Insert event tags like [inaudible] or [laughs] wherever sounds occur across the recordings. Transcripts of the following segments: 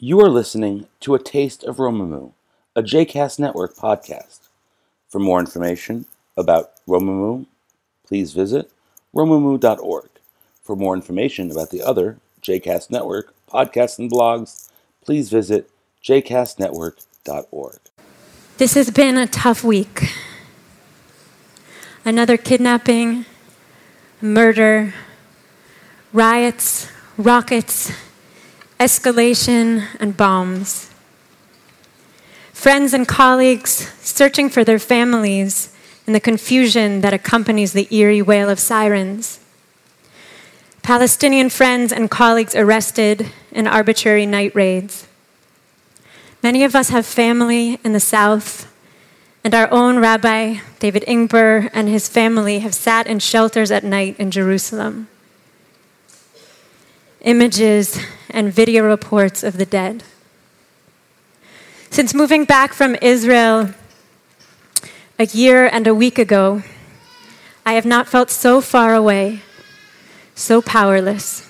You are listening to A Taste of Romemu, a JCast Network podcast. For more information about Romemu, please visit romemu.org. For more information about the other JCast Network podcasts and blogs, please visit jcastnetwork.org. This has been a tough week. Another kidnapping, murder, riots, rockets, escalation, and bombs. Friends and colleagues searching for their families in the confusion that accompanies the eerie wail of sirens. Palestinian friends and colleagues arrested in arbitrary night raids. Many of us have family in the South, and our own Rabbi, David Ingber, and his family have sat in shelters at night in Jerusalem. Images and video reports of the dead. Since moving back from Israel a year and a week ago, I have not felt so far away, so powerless.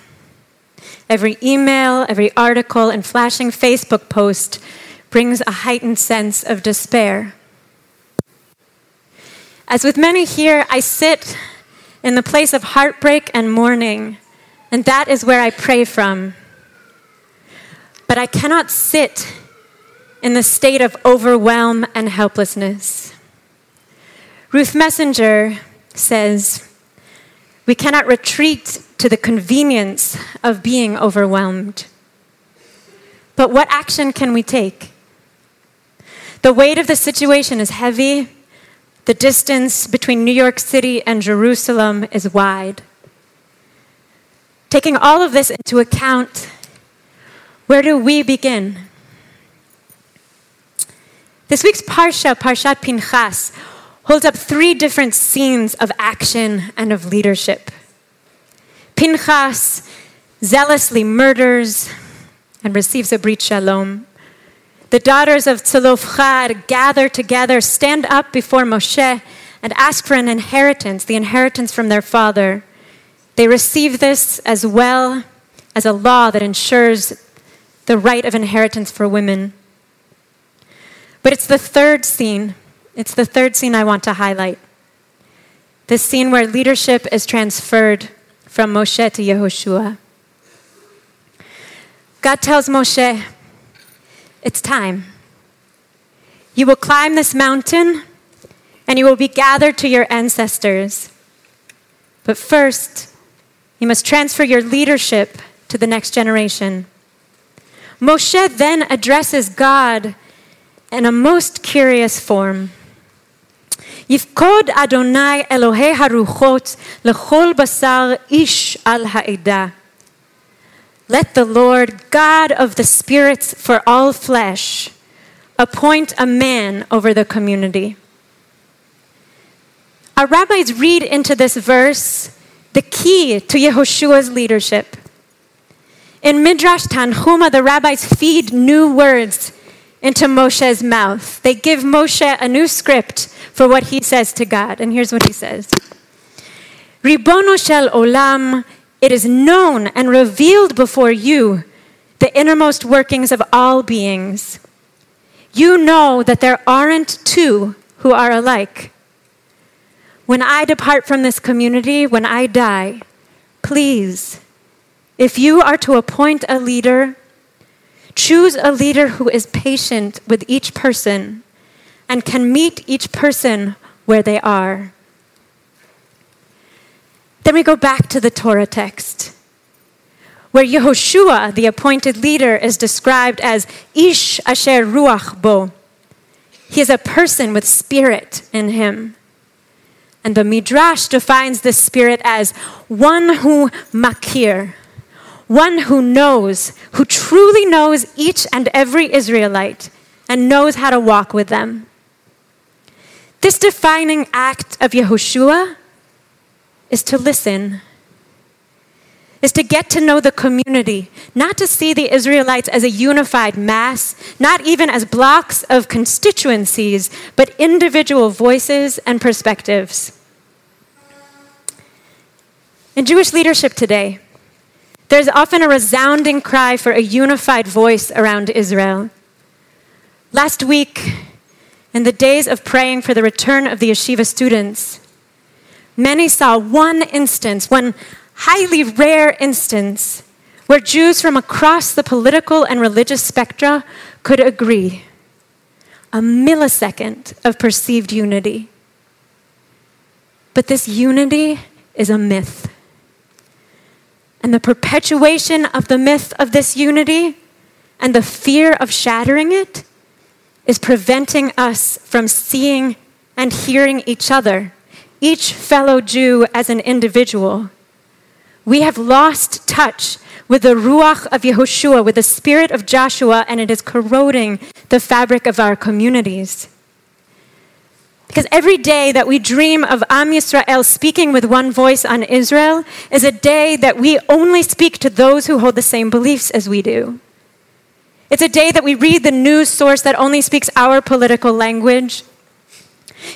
Every email, every article, and flashing Facebook post brings a heightened sense of despair. As with many here, I sit in the place of heartbreak and mourning, and that is where I pray from. But I cannot sit in the state of overwhelm and helplessness. Ruth Messinger says, We cannot retreat to the convenience of being overwhelmed. But what action can we take? The weight of the situation is heavy. The distance between New York City and Jerusalem is wide. Taking all of this into account, where do we begin? This week's Parsha, Parshat Pinchas, holds up three different scenes of action and of leadership. Pinchas zealously murders and receives a brit shalom. The daughters of Tzalofchad gather together, stand up before Moshe, and ask for an inheritance, the inheritance from their father. They receive this as well as a law that ensures the right of inheritance for women. But it's the third scene. It's the third scene I want to highlight. This scene where leadership is transferred from Moshe to Yehoshua. God tells Moshe, It's time. You will climb this mountain and you will be gathered to your ancestors. But first, you must transfer your leadership to the next generation. Moshe then addresses God in a most curious form. יפקוד אדוני אלוהי הרוחות לכל בשר איש על העדה. Let the Lord, God of the spirits for all flesh, appoint a man over the community. Our rabbis read into this verse the key to Yehoshua's leadership. In Midrash Tanhuma, the rabbis feed new words into Moshe's mouth. They give Moshe a new script for what he says to God. And here's what he says Ribono shel olam, it is known and revealed before you the innermost workings of all beings. You know that there aren't two who are alike. When I depart from this community, when I die, please if you are to appoint a leader, choose a leader who is patient with each person and can meet each person where they are. Then we go back to the Torah text, where Yehoshua, the appointed leader, is described as Ish Asher Ruach Bo. He is a person with spirit in him. And the Midrash defines this spirit as one who makir, one who knows, who truly knows each and every Israelite and knows how to walk with them. This defining act of Yehoshua is to listen, is to get to know the community, not to see the Israelites as a unified mass, not even as blocks of constituencies, but individual voices and perspectives. In Jewish leadership today, There's often a resounding cry for a unified voice around Israel. Last week, in the days of praying for the return of the yeshiva students, many saw one instance, one highly rare instance, where Jews from across the political and religious spectra could agree. A millisecond of perceived unity. But this unity is a myth. And the perpetuation of the myth of this unity and the fear of shattering it is preventing us from seeing and hearing each other, each fellow Jew as an individual. We have lost touch with the Ruach of Yehoshua, with the spirit of Joshua, and it is corroding the fabric of our communities. Because every day that we dream of Am Yisrael speaking with one voice on Israel is a day that we only speak to those who hold the same beliefs as we do. It's a day that we read the news source that only speaks our political language.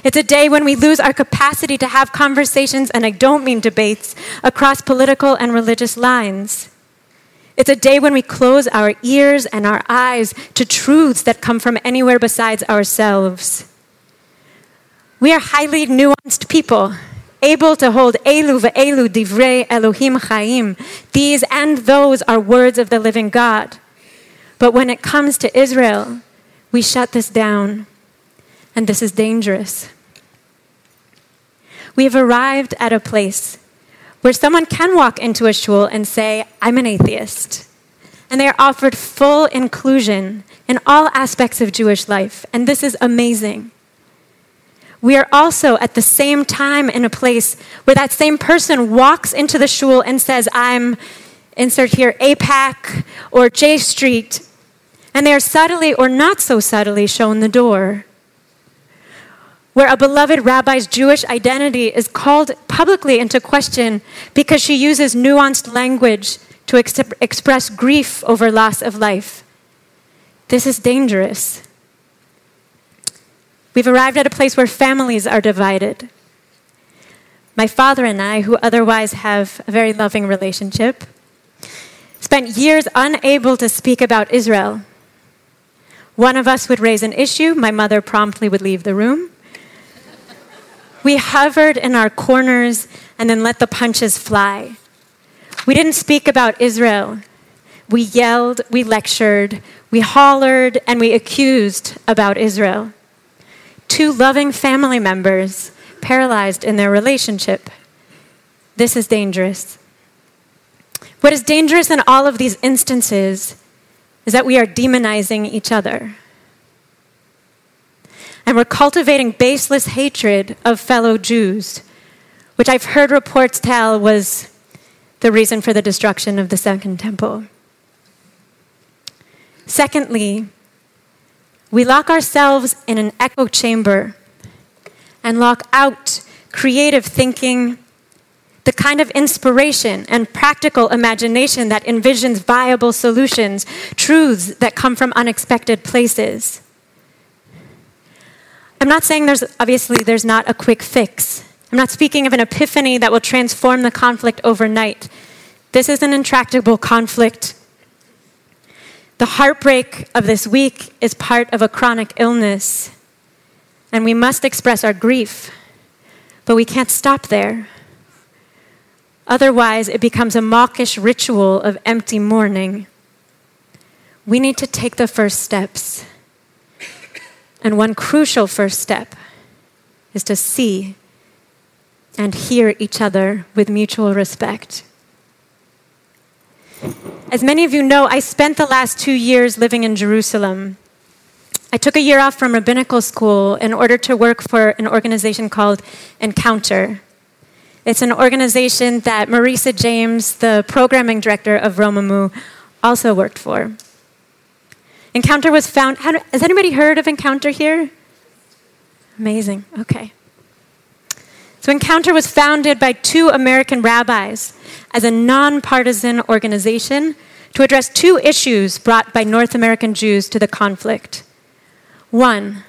It's a day when we lose our capacity to have conversations, and I don't mean debates, across political and religious lines. It's a day when we close our ears and our eyes to truths that come from anywhere besides ourselves. We are highly nuanced people, able to hold Elu ve'elu divrei Elohim chaim. These and those are words of the living God. But when it comes to Israel, we shut this down, and this is dangerous. We have arrived at a place where someone can walk into a shul and say, I'm an atheist. And they are offered full inclusion in all aspects of Jewish life. And this is amazing. We are also at the same time in a place where that same person walks into the shul and says, I'm, insert here, AIPAC or J Street. And they are subtly or not so subtly shown the door where a beloved rabbi's Jewish identity is called publicly into question because she uses nuanced language to ex- express grief over loss of life. This is dangerous. We've arrived at a place where families are divided. My father and I, who otherwise have a very loving relationship, spent years unable to speak about Israel. One of us would raise an issue, my mother promptly would leave the room. We hovered in our corners and then let the punches fly. We didn't speak about Israel. We yelled, we lectured, we hollered, and we accused about Israel. Two loving family members paralyzed in their relationship. This is dangerous. What is dangerous in all of these instances is that we are demonizing each other and we're cultivating baseless hatred of fellow Jews, which I've heard reports tell was the reason for the destruction of the Second Temple. Secondly, we lock ourselves in an echo chamber and lock out creative thinking, the kind of inspiration and practical imagination that envisions viable solutions, truths that come from unexpected places. I'm not saying there's obviously there's not a quick fix. I'm not speaking of an epiphany that will transform the conflict overnight. This is an intractable conflict. The heartbreak of this week is part of a chronic illness, and we must express our grief, but we can't stop there. Otherwise, it becomes a mawkish ritual of empty mourning. We need to take the first steps. And one crucial first step is to see and hear each other with mutual respect. As many of you know, I spent the last two years living in Jerusalem. I took a year off from rabbinical school in order to work for an organization called Encounter. It's an organization that Marisa James, the programming director of Romemu, also worked for. Encounter was found. Has anybody heard of Encounter here? Amazing. Okay. So, Encounter was founded by two American rabbis as a nonpartisan organization to address two issues brought by North American Jews to the conflict. One,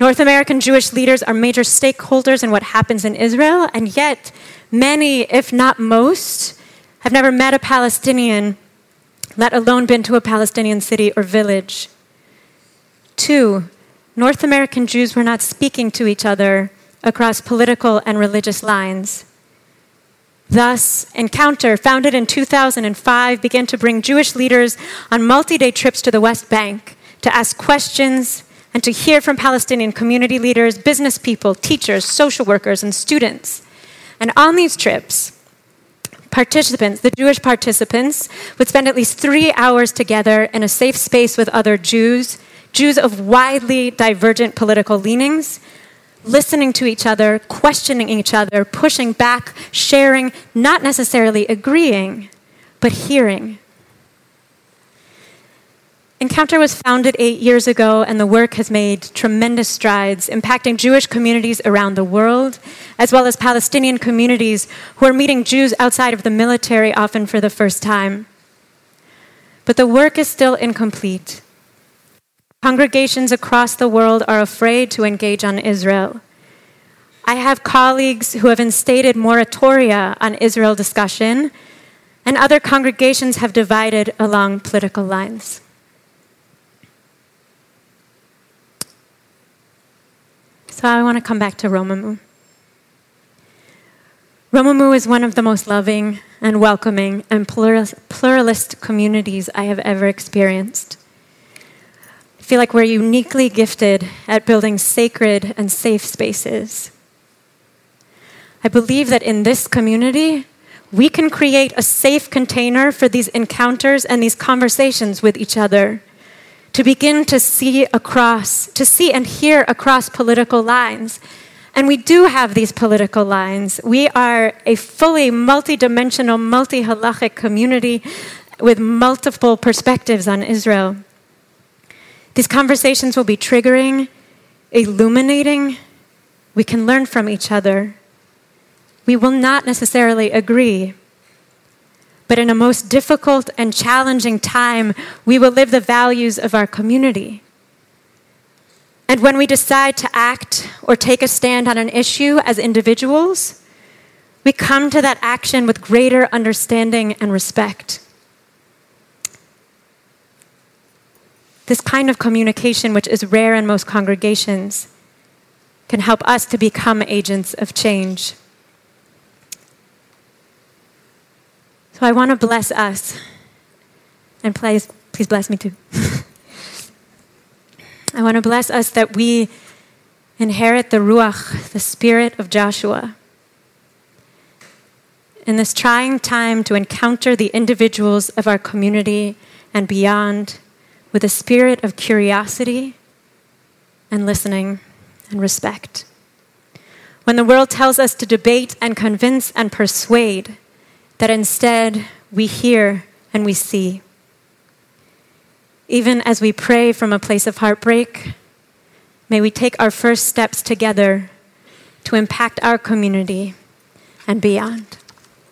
North American Jewish leaders are major stakeholders in what happens in Israel, and yet many, if not most, I've never met a Palestinian, let alone been to a Palestinian city or village. Two, North American Jews were not speaking to each other across political and religious lines. Thus, Encounter, founded in 2005, began to bring Jewish leaders on multi day trips to the West Bank to ask questions and to hear from Palestinian community leaders, business people, teachers, social workers, and students. And on these trips, participants, the Jewish participants, would spend at least three hours together in a safe space with other Jews, Jews of widely divergent political leanings, listening to each other, questioning each other, pushing back, sharing, not necessarily agreeing, but hearing. Encounter was founded eight years ago, and the work has made tremendous strides, impacting Jewish communities around the world, as well as Palestinian communities who are meeting Jews outside of the military often for the first time. But the work is still incomplete. Congregations across the world are afraid to engage on Israel. I have colleagues who have instated moratoria on Israel discussion, and other congregations have divided along political lines. So I want to come back to Romemu. Romemu is one of the most loving and welcoming and pluralist communities I have ever experienced. Feel like we're uniquely gifted at building sacred and safe spaces. I believe that in this community, we can create a safe container for these encounters and these conversations with each other to begin to see across, to see and hear across political lines. And we do have these political lines. We are a fully multidimensional, multi halachic community with multiple perspectives on Israel. These conversations will be triggering, illuminating. We can learn from each other. We will not necessarily agree. But in a most difficult and challenging time, we will live the values of our community. And when we decide to act or take a stand on an issue as individuals, we come to that action with greater understanding and respect. This kind of communication, which is rare in most congregations, can help us to become agents of change. So I want to bless us, and please, please bless me too. [laughs] I want to bless us that we inherit the Ruach, the spirit of Joshua. In this trying time to encounter the individuals of our community and beyond, with a spirit of curiosity and listening and respect. When the world tells us to debate and convince and persuade, that instead we hear and we see. Even as we pray from a place of heartbreak, may we take our first steps together to impact our community and beyond.